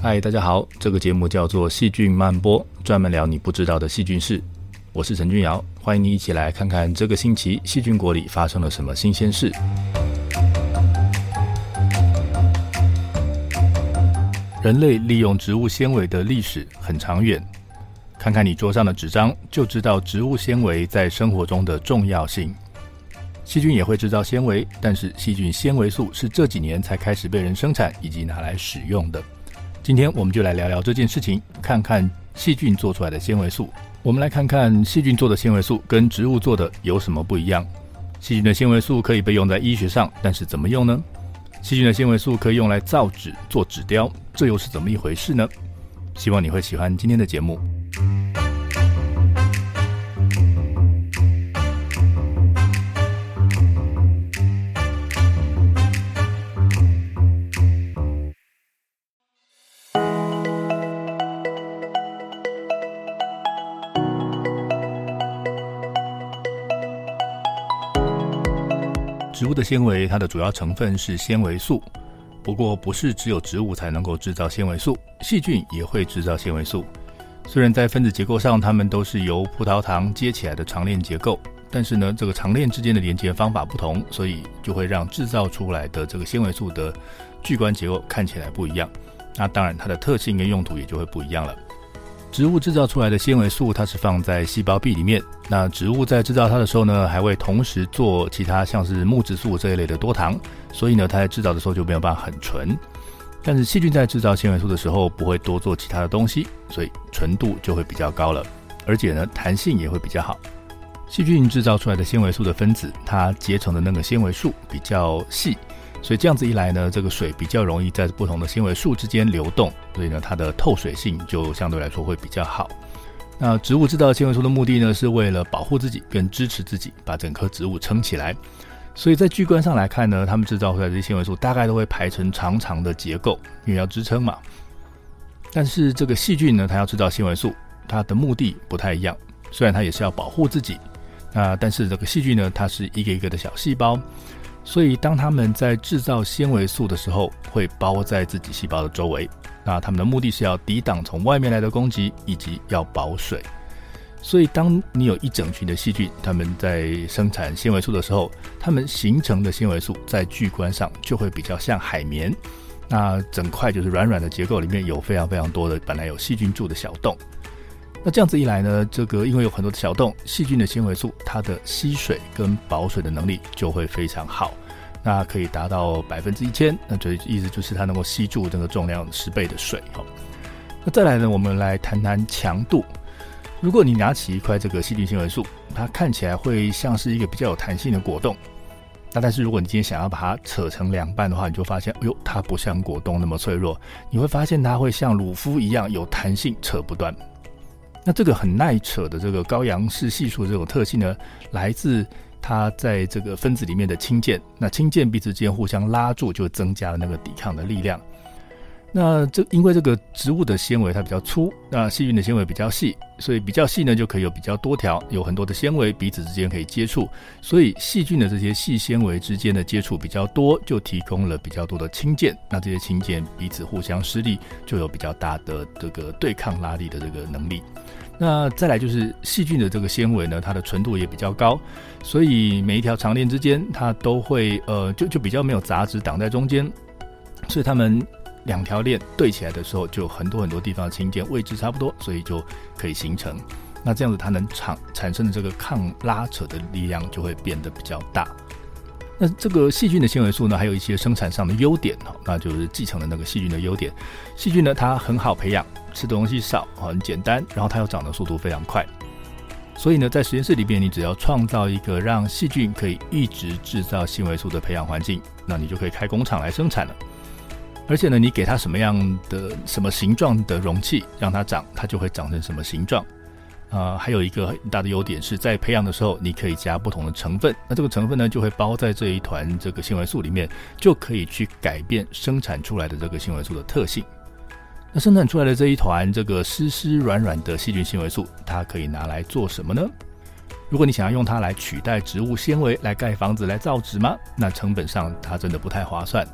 嗨，大家好，这个节目叫做《细菌漫播》，专门聊你不知道的细菌事。我是陈君尧，欢迎你一起来看看这个星期细菌国里发生了什么新鲜事。人类利用植物纤维的历史很长远，看看你桌上的纸张，就知道植物纤维在生活中的重要性。细菌也会制造纤维，但是细菌纤维素是这几年才开始被人生产以及拿来使用的。今天我们就来聊聊这件事情，看看细菌做出来的纤维素。我们来看看细菌做的纤维素跟植物做的有什么不一样。细菌的纤维素可以被用在医学上，但是怎么用呢？细菌的纤维素可以用来造纸、做纸雕，这又是怎么一回事呢？希望你会喜欢今天的节目。物的纤维，它的主要成分是纤维素。不过，不是只有植物才能够制造纤维素，细菌也会制造纤维素。虽然在分子结构上，它们都是由葡萄糖接起来的长链结构，但是呢，这个长链之间的连接方法不同，所以就会让制造出来的这个纤维素的聚观结构看起来不一样。那当然，它的特性跟用途也就会不一样了。植物制造出来的纤维素，它是放在细胞壁里面。那植物在制造它的时候呢，还会同时做其他像是木质素这一类的多糖，所以呢，它在制造的时候就没有办法很纯。但是细菌在制造纤维素的时候，不会多做其他的东西，所以纯度就会比较高了，而且呢，弹性也会比较好。细菌制造出来的纤维素的分子，它结成的那个纤维素比较细。所以这样子一来呢，这个水比较容易在不同的纤维素之间流动，所以呢，它的透水性就相对来说会比较好。那植物制造纤维素的目的呢，是为了保护自己跟支持自己，把整棵植物撑起来。所以在巨观上来看呢，它们制造出来的这些纤维素大概都会排成长长的结构，因为要支撑嘛。但是这个细菌呢，它要制造纤维素，它的目的不太一样。虽然它也是要保护自己，那但是这个细菌呢，它是一个一个的小细胞。所以，当他们在制造纤维素的时候，会包在自己细胞的周围。那他们的目的是要抵挡从外面来的攻击，以及要保水。所以，当你有一整群的细菌，他们在生产纤维素的时候，他们形成的纤维素在巨观上就会比较像海绵。那整块就是软软的结构，里面有非常非常多的本来有细菌住的小洞。那这样子一来呢，这个因为有很多的小洞，细菌的纤维素它的吸水跟保水的能力就会非常好，那可以达到百分之一千，那这意思就是它能够吸住这个重量十倍的水哈。那再来呢，我们来谈谈强度。如果你拿起一块这个细菌纤维素，它看起来会像是一个比较有弹性的果冻，那但是如果你今天想要把它扯成两半的话，你就发现，哎呦，它不像果冻那么脆弱，你会发现它会像乳肤一样有弹性，扯不断。那这个很耐扯的这个高杨氏系数这种特性呢，来自它在这个分子里面的氢键。那氢键彼此之间互相拉住，就增加了那个抵抗的力量。那这因为这个植物的纤维它比较粗，那细菌的纤维比较细，所以比较细呢就可以有比较多条，有很多的纤维彼此之间可以接触，所以细菌的这些细纤维之间的接触比较多，就提供了比较多的氢键。那这些氢键彼此互相施力，就有比较大的这个对抗拉力的这个能力。那再来就是细菌的这个纤维呢，它的纯度也比较高，所以每一条长链之间它都会呃就就比较没有杂质挡在中间，所以它们两条链对起来的时候，就很多很多地方的氢键位置差不多，所以就可以形成。那这样子它能产产生的这个抗拉扯的力量就会变得比较大。那这个细菌的纤维素呢，还有一些生产上的优点哈，那就是继承了那个细菌的优点。细菌呢，它很好培养。吃的东西少，很简单，然后它又长的速度非常快，所以呢，在实验室里边，你只要创造一个让细菌可以一直制造纤维素的培养环境，那你就可以开工厂来生产了。而且呢，你给它什么样的、什么形状的容器让它长，它就会长成什么形状。啊、呃，还有一个很大的优点是在培养的时候，你可以加不同的成分，那这个成分呢，就会包在这一团这个纤维素里面，就可以去改变生产出来的这个纤维素的特性。那生产出来的这一团这个湿湿软软的细菌纤维素，它可以拿来做什么呢？如果你想要用它来取代植物纤维来盖房子、来造纸吗？那成本上它真的不太划算。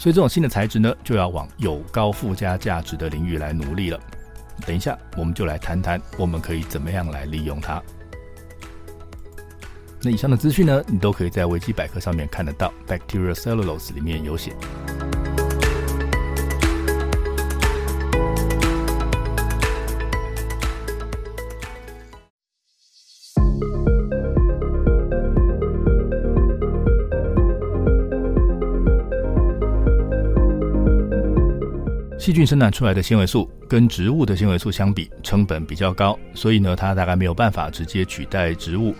所以这种新的材质呢，就要往有高附加价值的领域来努力了。等一下，我们就来谈谈我们可以怎么样来利用它。那以上的资讯呢，你都可以在维基百科上面看得到，Bacterial Cellulose 里面有写。细菌生产出来的纤维素跟植物的纤维素相比，成本比较高，所以呢，它大概没有办法直接取代植物。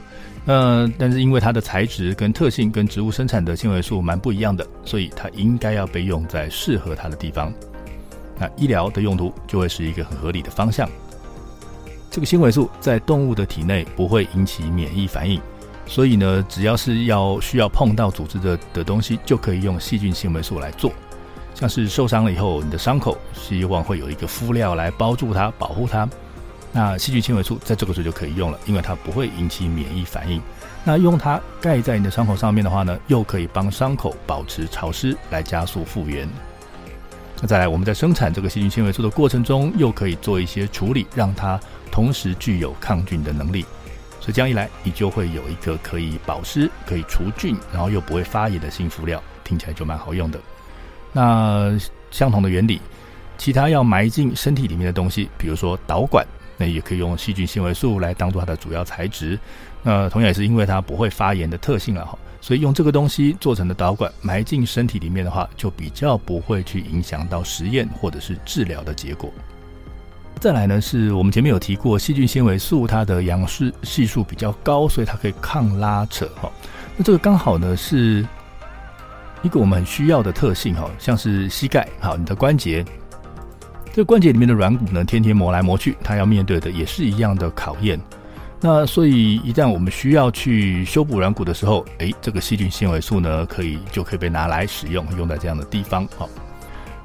那但是因为它的材质跟特性跟植物生产的纤维素蛮不一样的，所以它应该要被用在适合它的地方。那医疗的用途就会是一个很合理的方向。这个纤维素在动物的体内不会引起免疫反应，所以呢，只要是要需要碰到组织的的东西，就可以用细菌纤维素来做。像是受伤了以后，你的伤口希望会有一个敷料来包住它、保护它。那细菌纤维素在这个时候就可以用了，因为它不会引起免疫反应。那用它盖在你的伤口上面的话呢，又可以帮伤口保持潮湿，来加速复原。那再来，我们在生产这个细菌纤维素的过程中，又可以做一些处理，让它同时具有抗菌的能力。所以这样一来，你就会有一个可以保湿、可以除菌，然后又不会发炎的新敷料，听起来就蛮好用的。那相同的原理，其他要埋进身体里面的东西，比如说导管，那也可以用细菌纤维素来当做它的主要材质。那同样也是因为它不会发炎的特性了哈，所以用这个东西做成的导管埋进身体里面的话，就比较不会去影响到实验或者是治疗的结果。再来呢，是我们前面有提过，细菌纤维素它的阳式系数比较高，所以它可以抗拉扯哈。那这个刚好呢是。一个我们很需要的特性哈，像是膝盖，好，你的关节，这个关节里面的软骨呢，天天磨来磨去，它要面对的也是一样的考验。那所以一旦我们需要去修补软骨的时候，诶，这个细菌纤维素呢，可以就可以被拿来使用，用在这样的地方。好，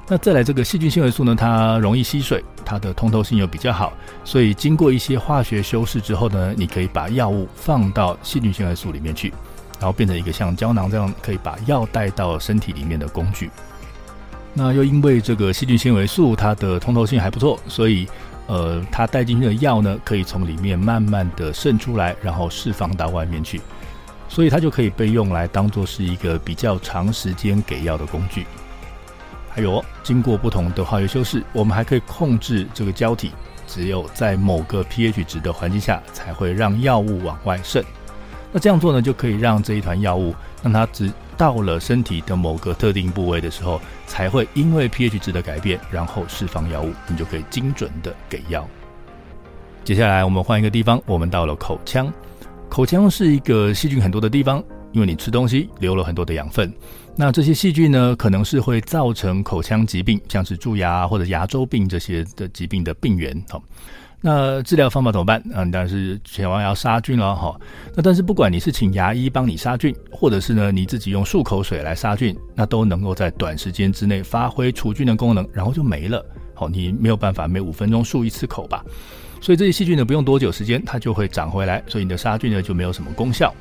那再来这个细菌纤维素呢，它容易吸水，它的通透性又比较好，所以经过一些化学修饰之后呢，你可以把药物放到细菌纤维素里面去。然后变成一个像胶囊这样可以把药带到身体里面的工具。那又因为这个细菌纤维素它的通透性还不错，所以呃，它带进去的药呢，可以从里面慢慢的渗出来，然后释放到外面去，所以它就可以被用来当做是一个比较长时间给药的工具。还有，经过不同的化学修饰，我们还可以控制这个胶体，只有在某个 pH 值的环境下，才会让药物往外渗。那这样做呢，就可以让这一团药物，让它只到了身体的某个特定部位的时候，才会因为 pH 值的改变，然后释放药物，你就可以精准的给药。接下来我们换一个地方，我们到了口腔。口腔是一个细菌很多的地方，因为你吃东西留了很多的养分，那这些细菌呢，可能是会造成口腔疾病，像是蛀牙或者牙周病这些的疾病的病源。好。那治疗方法怎么办？嗯，当然是千万要杀菌了哈。那但是不管你是请牙医帮你杀菌，或者是呢你自己用漱口水来杀菌，那都能够在短时间之内发挥除菌的功能，然后就没了。好，你没有办法每五分钟漱一次口吧？所以这些细菌呢不用多久时间它就会长回来，所以你的杀菌呢就没有什么功效。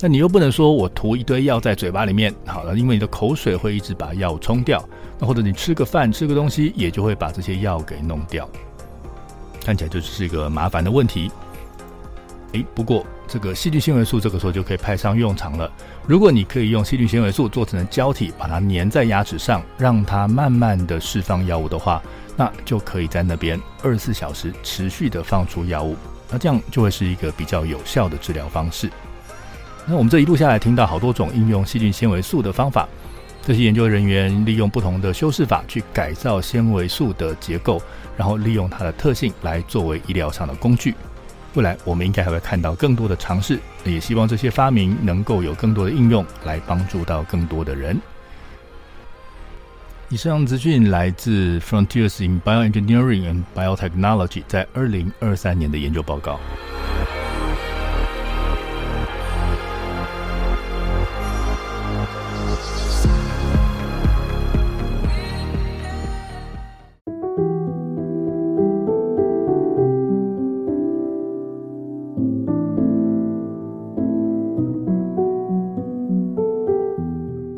那你又不能说我涂一堆药在嘴巴里面，好了，因为你的口水会一直把药冲掉。那或者你吃个饭吃个东西也就会把这些药给弄掉。看起来就只是一个麻烦的问题，诶，不过这个细菌纤维素这个时候就可以派上用场了。如果你可以用细菌纤维素做成的胶体，把它粘在牙齿上，让它慢慢的释放药物的话，那就可以在那边二十四小时持续的放出药物，那这样就会是一个比较有效的治疗方式。那我们这一路下来听到好多种应用细菌纤维素的方法。这些研究人员利用不同的修饰法去改造纤维素的结构，然后利用它的特性来作为医疗上的工具。未来我们应该还会看到更多的尝试，也希望这些发明能够有更多的应用，来帮助到更多的人。以上资讯来自 Frontiers in Bioengineering and Biotechnology 在二零二三年的研究报告。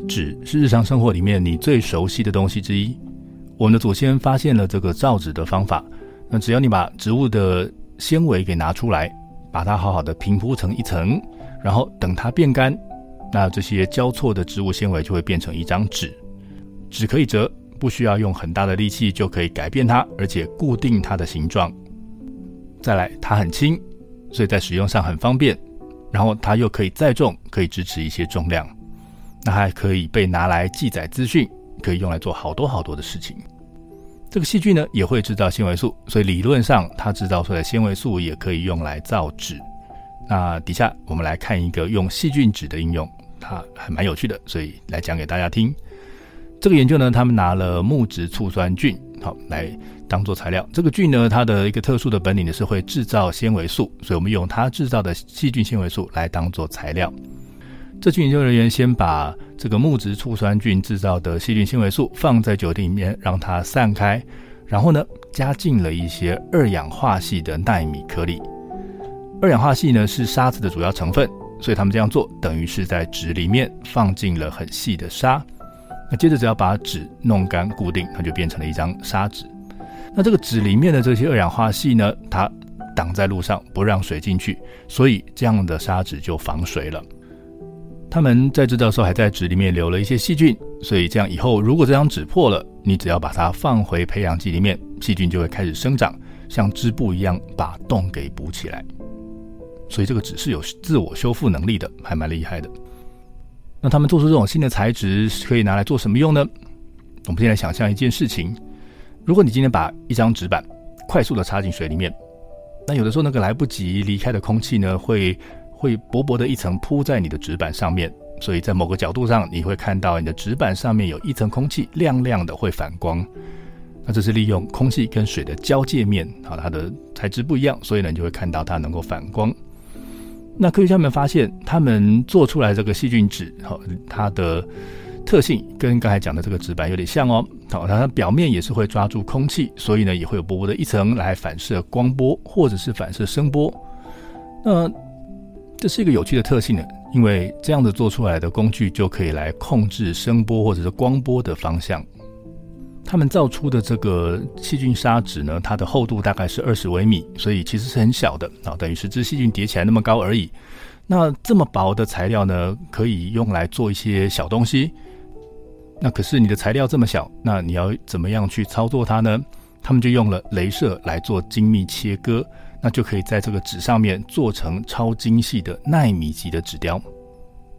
纸是日常生活里面你最熟悉的东西之一。我们的祖先发现了这个造纸的方法，那只要你把植物的纤维给拿出来，把它好好的平铺成一层，然后等它变干，那这些交错的植物纤维就会变成一张纸。纸可以折，不需要用很大的力气就可以改变它，而且固定它的形状。再来，它很轻，所以在使用上很方便。然后它又可以载重，可以支持一些重量。那还可以被拿来记载资讯，可以用来做好多好多的事情。这个细菌呢也会制造纤维素，所以理论上它制造出来的纤维素也可以用来造纸。那底下我们来看一个用细菌纸的应用，它还蛮有趣的，所以来讲给大家听。这个研究呢，他们拿了木质醋酸菌，好来当做材料。这个菌呢，它的一个特殊的本领呢是会制造纤维素，所以我们用它制造的细菌纤维素来当做材料。这群研究人员先把这个木质醋酸菌制造的细菌纤维素放在酒精里面，让它散开，然后呢，加进了一些二氧化矽的纳米颗粒。二氧化矽呢是沙子的主要成分，所以他们这样做等于是在纸里面放进了很细的沙。那接着只要把纸弄干固定，它就变成了一张砂纸。那这个纸里面的这些二氧化矽呢，它挡在路上不让水进去，所以这样的砂纸就防水了。他们在制造的时候还在纸里面留了一些细菌，所以这样以后如果这张纸破了，你只要把它放回培养基里面，细菌就会开始生长，像织布一样把洞给补起来。所以这个纸是有自我修复能力的，还蛮厉害的。那他们做出这种新的材质可以拿来做什么用呢？我们现在想象一件事情：如果你今天把一张纸板快速的插进水里面，那有的时候那个来不及离开的空气呢，会会薄薄的一层铺在你的纸板上面，所以在某个角度上你会看到你的纸板上面有一层空气亮亮的会反光。那这是利用空气跟水的交界面啊，它的材质不一样，所以呢你就会看到它能够反光。那科学家们发现，他们做出来这个细菌纸，好，它的特性跟刚才讲的这个纸板有点像哦。好，它表面也是会抓住空气，所以呢，也会有薄薄的一层来反射光波或者是反射声波。那这是一个有趣的特性呢，因为这样子做出来的工具就可以来控制声波或者是光波的方向。他们造出的这个细菌砂纸呢，它的厚度大概是二十微米，所以其实是很小的啊，等于是只细菌叠起来那么高而已。那这么薄的材料呢，可以用来做一些小东西。那可是你的材料这么小，那你要怎么样去操作它呢？他们就用了镭射来做精密切割，那就可以在这个纸上面做成超精细的纳米级的纸雕。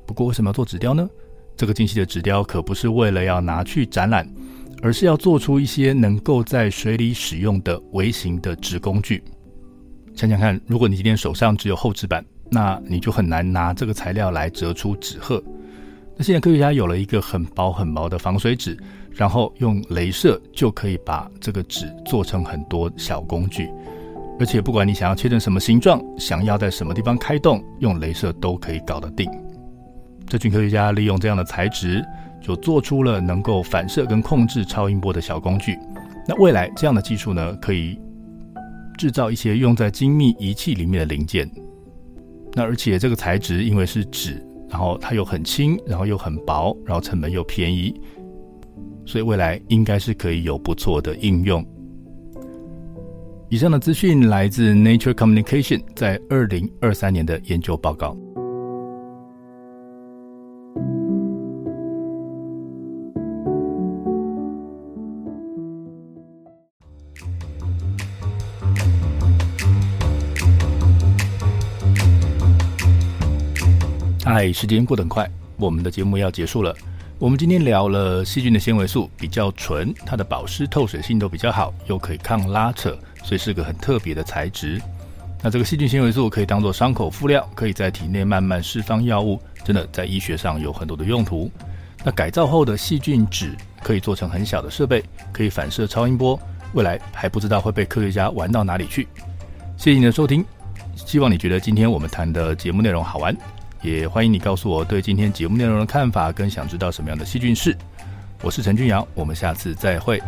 不过为什么要做纸雕呢？这个精细的纸雕可不是为了要拿去展览。而是要做出一些能够在水里使用的微型的纸工具。想想看，如果你今天手上只有厚纸板，那你就很难拿这个材料来折出纸鹤。那现在科学家有了一个很薄很薄的防水纸，然后用镭射就可以把这个纸做成很多小工具，而且不管你想要切成什么形状，想要在什么地方开洞，用镭射都可以搞得定。这群科学家利用这样的材质。就做出了能够反射跟控制超音波的小工具。那未来这样的技术呢，可以制造一些用在精密仪器里面的零件。那而且这个材质因为是纸，然后它又很轻，然后又很薄，然后成本又便宜，所以未来应该是可以有不错的应用。以上的资讯来自 Nature Communication 在二零二三年的研究报告。嗨，时间过得很快，我们的节目要结束了。我们今天聊了细菌的纤维素比较纯，它的保湿透水性都比较好，又可以抗拉扯，所以是个很特别的材质。那这个细菌纤维素可以当做伤口敷料，可以在体内慢慢释放药物，真的在医学上有很多的用途。那改造后的细菌纸可以做成很小的设备，可以反射超音波，未来还不知道会被科学家玩到哪里去。谢谢你的收听，希望你觉得今天我们谈的节目内容好玩。也欢迎你告诉我对今天节目内容的看法，跟想知道什么样的细菌事。我是陈俊阳，我们下次再会。